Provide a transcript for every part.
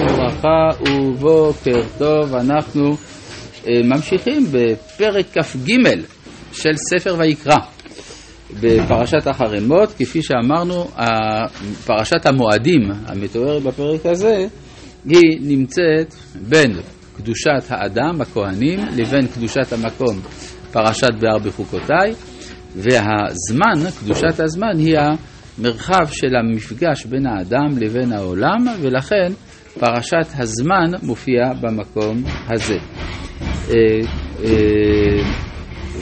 וברכה ובוקר טוב, אנחנו אה, ממשיכים בפרק כ"ג של ספר ויקרא בפרשת החרמות, כפי שאמרנו, פרשת המועדים המתוארת בפרק הזה היא נמצאת בין קדושת האדם, הכהנים, לבין קדושת המקום, פרשת בהר בחוקותיי, והזמן, קדושת הזמן, היא המרחב של המפגש בין האדם לבין העולם, ולכן פרשת הזמן מופיעה במקום הזה. אה, אה,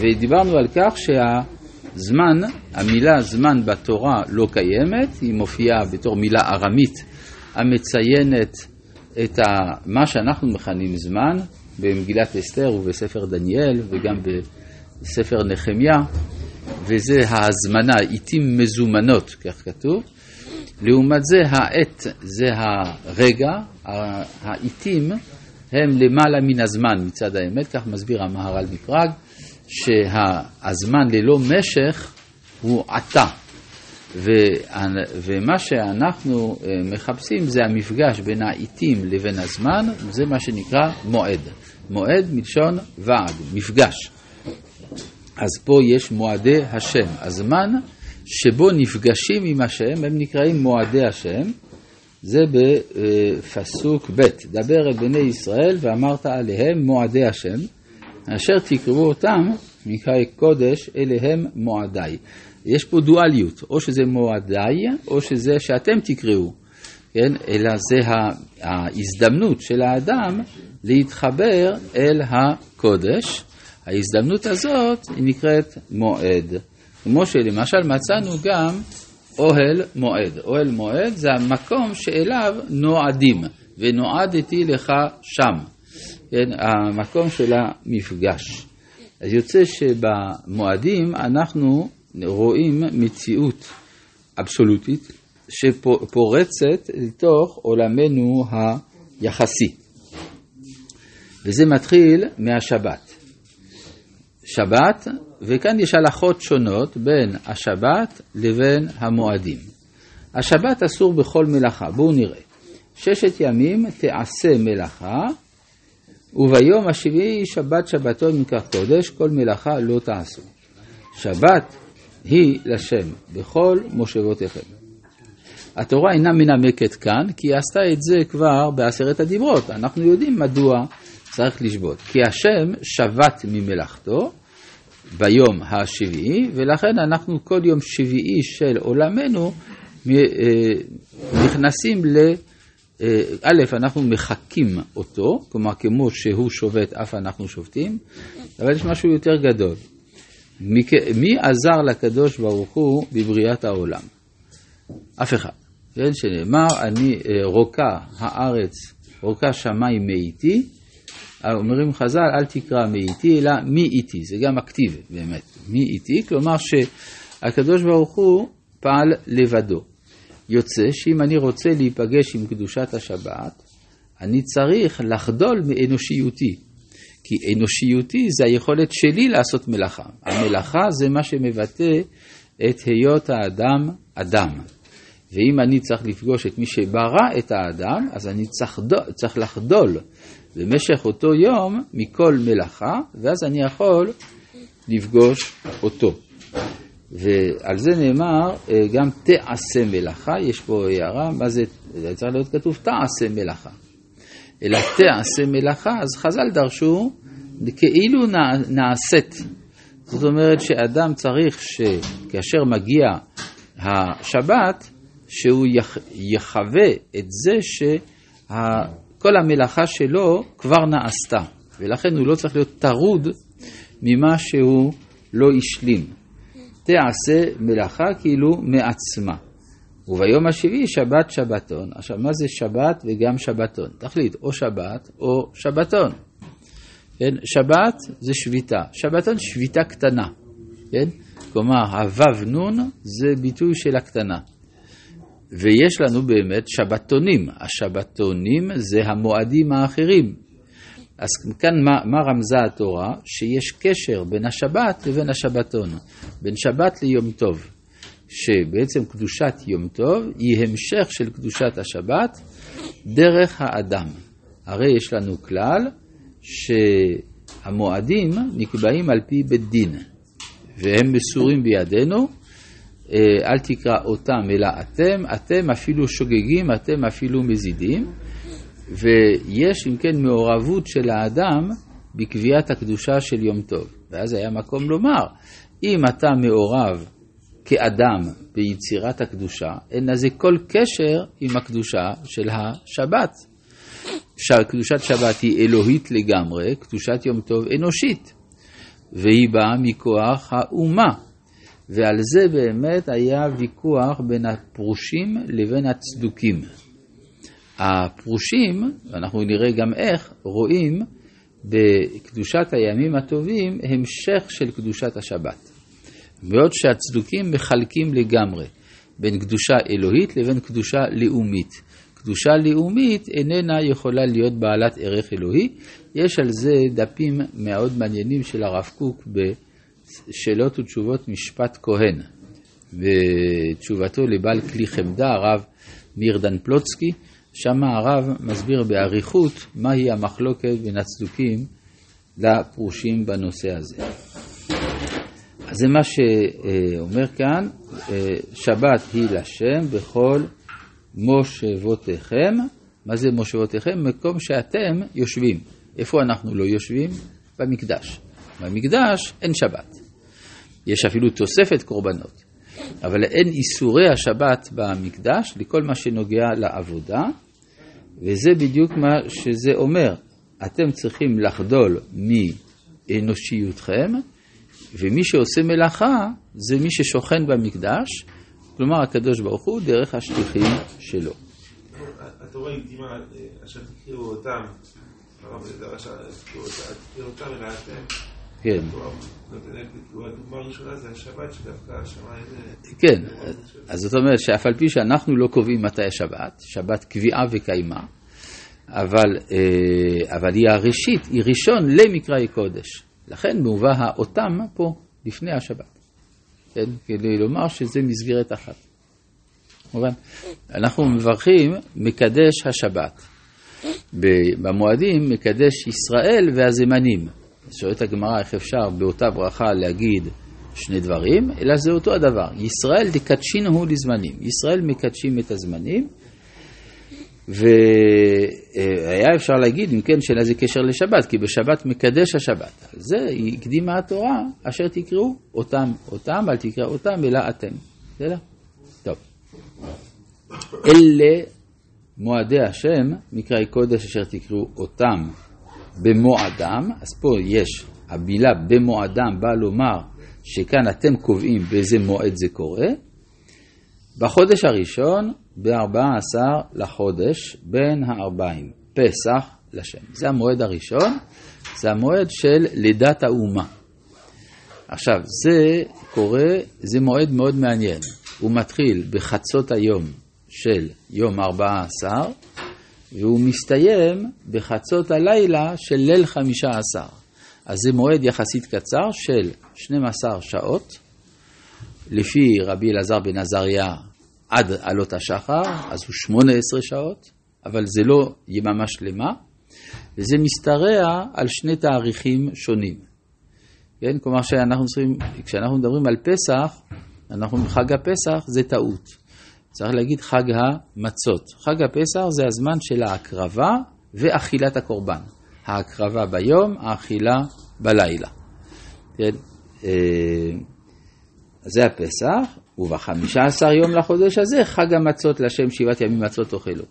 ודיברנו על כך שהזמן, המילה זמן בתורה לא קיימת, היא מופיעה בתור מילה ארמית המציינת את מה שאנחנו מכנים זמן במגילת אסתר ובספר דניאל וגם בספר נחמיה, וזה ההזמנה, עיתים מזומנות, כך כתוב. לעומת זה העת זה הרגע, העיתים הם למעלה מן הזמן מצד האמת, כך מסביר המהר"ל מפראג, שהזמן ללא משך הוא עתה. ומה שאנחנו אה, מחפשים זה המפגש בין העיתים לבין הזמן, זה מה שנקרא מועד. מועד מלשון ועד, מפגש. אז פה יש מועדי השם. הזמן שבו נפגשים עם השם, הם נקראים מועדי השם. זה בפסוק ב', דבר אל בני ישראל ואמרת עליהם מועדי השם, אשר תקראו אותם מקראי קודש אליהם מועדיי. יש פה דואליות, או שזה מועדיי, או שזה שאתם תקראו, כן? אלא זה ההזדמנות של האדם להתחבר אל הקודש. ההזדמנות הזאת היא נקראת מועד. כמו שלמשל מצאנו גם אוהל מועד. אוהל מועד זה המקום שאליו נועדים, ונועדתי לך שם. כן, המקום של המפגש. אז יוצא שבמועדים אנחנו רואים מציאות אבסולוטית שפורצת לתוך עולמנו היחסי. וזה מתחיל מהשבת. שבת, וכאן יש הלכות שונות בין השבת לבין המועדים. השבת אסור בכל מלאכה, בואו נראה. ששת ימים תעשה מלאכה, וביום השביעי שבת שבתון מקרא קודש, כל מלאכה לא תעשו. שבת היא לשם בכל מושבותיכם. התורה אינה מנמקת כאן, כי היא עשתה את זה כבר בעשרת הדיברות. אנחנו יודעים מדוע צריך לשבות. כי השם שבת ממלאכתו ביום השביעי, ולכן אנחנו כל יום שביעי של עולמנו אה, נכנסים ל... אה, א', אנחנו מחקים אותו, כלומר כמו שהוא שובת אף אנחנו שובתים, אבל יש משהו יותר גדול. מי עזר לקדוש ברוך הוא בבריאת העולם? אף אחד. כן, שנאמר, אני אה, רוקה הארץ, רוקה שמיים מאיתי, אומרים חז"ל, אל תקרא מאיתי, אלא מי איתי, זה גם אקטיבי באמת, מי איתי, כלומר שהקדוש ברוך הוא פעל לבדו. יוצא שאם אני רוצה להיפגש עם קדושת השבת, אני צריך לחדול מאנושיותי. כי אנושיותי זה היכולת שלי לעשות מלאכה. המלאכה זה מה שמבטא את היות האדם אדם. ואם אני צריך לפגוש את מי שברא את האדם, אז אני צריך, צריך לחדול במשך אותו יום מכל מלאכה, ואז אני יכול לפגוש אותו. ועל זה נאמר אה, גם תעשה מלאכה, יש פה הערה, מה זה צריך להיות כתוב תעשה מלאכה. אלא תעשה מלאכה, אז חז"ל דרשו כאילו נעשית. זאת אומרת שאדם צריך שכאשר מגיע השבת, שהוא יחווה את זה שכל המלאכה שלו כבר נעשתה, ולכן הוא לא צריך להיות טרוד ממה שהוא לא השלים. תעשה מלאכה כאילו מעצמה. וביום השביעי שבת שבתון. עכשיו, מה זה שבת וגם שבתון? תחליט, או שבת או שבתון. כן? שבת זה שביתה. שבתון שביתה קטנה. כן? כלומר, הוו נון זה ביטוי של הקטנה. ויש לנו באמת שבתונים. השבתונים זה המועדים האחרים. אז כאן מה, מה רמזה התורה? שיש קשר בין השבת לבין השבתון, בין שבת ליום טוב. שבעצם קדושת יום טוב היא המשך של קדושת השבת דרך האדם. הרי יש לנו כלל שהמועדים נקבעים על פי בית דין, והם מסורים בידינו, אל תקרא אותם אלא אתם, אתם אפילו שוגגים, אתם אפילו מזידים, ויש אם כן מעורבות של האדם בקביעת הקדושה של יום טוב. ואז היה מקום לומר, אם אתה מעורב כאדם ביצירת הקדושה, אין לזה כל קשר עם הקדושה של השבת. קדושת שבת היא אלוהית לגמרי, קדושת יום טוב אנושית, והיא באה מכוח האומה. ועל זה באמת היה ויכוח בין הפרושים לבין הצדוקים. הפרושים, ואנחנו נראה גם איך, רואים בקדושת הימים הטובים המשך של קדושת השבת. בעוד שהצדוקים מחלקים לגמרי בין קדושה אלוהית לבין קדושה לאומית. קדושה לאומית איננה יכולה להיות בעלת ערך אלוהי. יש על זה דפים מאוד מעניינים של הרב קוק בשאלות ותשובות משפט כהן. בתשובתו לבעל כלי חמדה, הרב ניר דן פלוצקי, שם הרב מסביר באריכות מהי המחלוקת בין הצדוקים לפרושים בנושא הזה. אז זה מה שאומר כאן, שבת היא לשם בכל מושבותיכם. מה זה מושבותיכם? מקום שאתם יושבים. איפה אנחנו לא יושבים? במקדש. במקדש אין שבת. יש אפילו תוספת קורבנות. אבל אין איסורי השבת במקדש לכל מה שנוגע לעבודה, וזה בדיוק מה שזה אומר. אתם צריכים לחדול מאנושיותכם, ומי שעושה מלאכה זה מי ששוכן במקדש, כלומר הקדוש ברוך הוא דרך השליחים שלו. התורה הקדימה, אשר תקראו אותם, הרב אשר תקראו אותם אלא אתם. כן. כן, אז זאת אומרת שאף על פי שאנחנו לא קובעים מתי השבת, שבת קביעה וקיימה, אבל, אה, אבל היא הראשית, היא ראשון למקראי קודש. לכן מובא האותם פה לפני השבת. כן? כדי לומר שזה מסגרת אחת. מובן? אנחנו מברכים מקדש השבת. במועדים מקדש ישראל והזמנים. שואלת הגמרא איך אפשר באותה ברכה להגיד שני דברים, אלא זה אותו הדבר. ישראל תקדשינו לזמנים. ישראל מקדשים את הזמנים, והיה אפשר להגיד, אם כן, שאין לזה קשר לשבת, כי בשבת מקדש השבת. זה הקדימה התורה, אשר תקראו אותם, אותם, אל תקרא אותם, אלא אתם. בסדר? טוב. אלה מועדי השם, מקראי קודש אשר תקראו אותם במועדם, אז פה יש, המילה במועדם באה לומר שכאן אתם קובעים באיזה מועד זה קורה. בחודש הראשון, ב-14 לחודש, בין הארבעים, פסח לשם. זה המועד הראשון, זה המועד של לידת האומה. עכשיו, זה קורה, זה מועד מאוד מעניין. הוא מתחיל בחצות היום של יום 14, והוא מסתיים בחצות הלילה של ליל חמישה עשר. אז זה מועד יחסית קצר של 12 שעות, לפי רבי אלעזר בן עזריה עד עלות השחר, אז הוא 18 שעות, אבל זה לא יממה שלמה, וזה משתרע על שני תאריכים שונים. כן? כלומר, שאנחנו צריכים, כשאנחנו מדברים על פסח, אנחנו חג הפסח זה טעות. צריך להגיד חג המצות. חג הפסח זה הזמן של ההקרבה ואכילת הקורבן. ההקרבה ביום, האכילה בלילה. כן? אה, זה הפסח, ובחמישה עשר יום לחודש הזה חג המצות לשם שבעת ימים מצות תאכלו.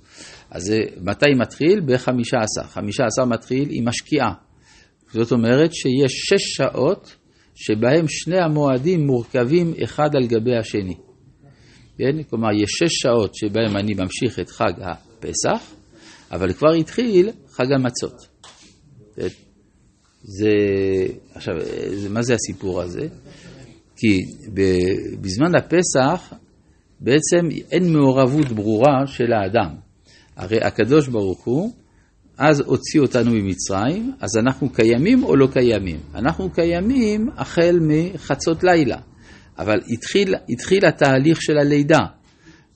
אז מתי מתחיל? בחמישה עשר. חמישה עשר מתחיל עם השקיעה. זאת אומרת שיש שש שעות שבהם שני המועדים מורכבים אחד על גבי השני. כן? כלומר, יש שש שעות שבהם אני ממשיך את חג הפסח, אבל כבר התחיל חג המצות. כן? זה, עכשיו, זה, מה זה הסיפור הזה? כי בזמן הפסח בעצם אין מעורבות ברורה של האדם. הרי הקדוש ברוך הוא אז הוציא אותנו ממצרים, אז אנחנו קיימים או לא קיימים? אנחנו קיימים החל מחצות לילה. אבל התחיל, התחיל התהליך של הלידה.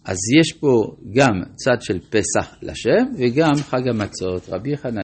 אז יש פה גם צד של פסח לשם וגם חג המצות. רבי חנניה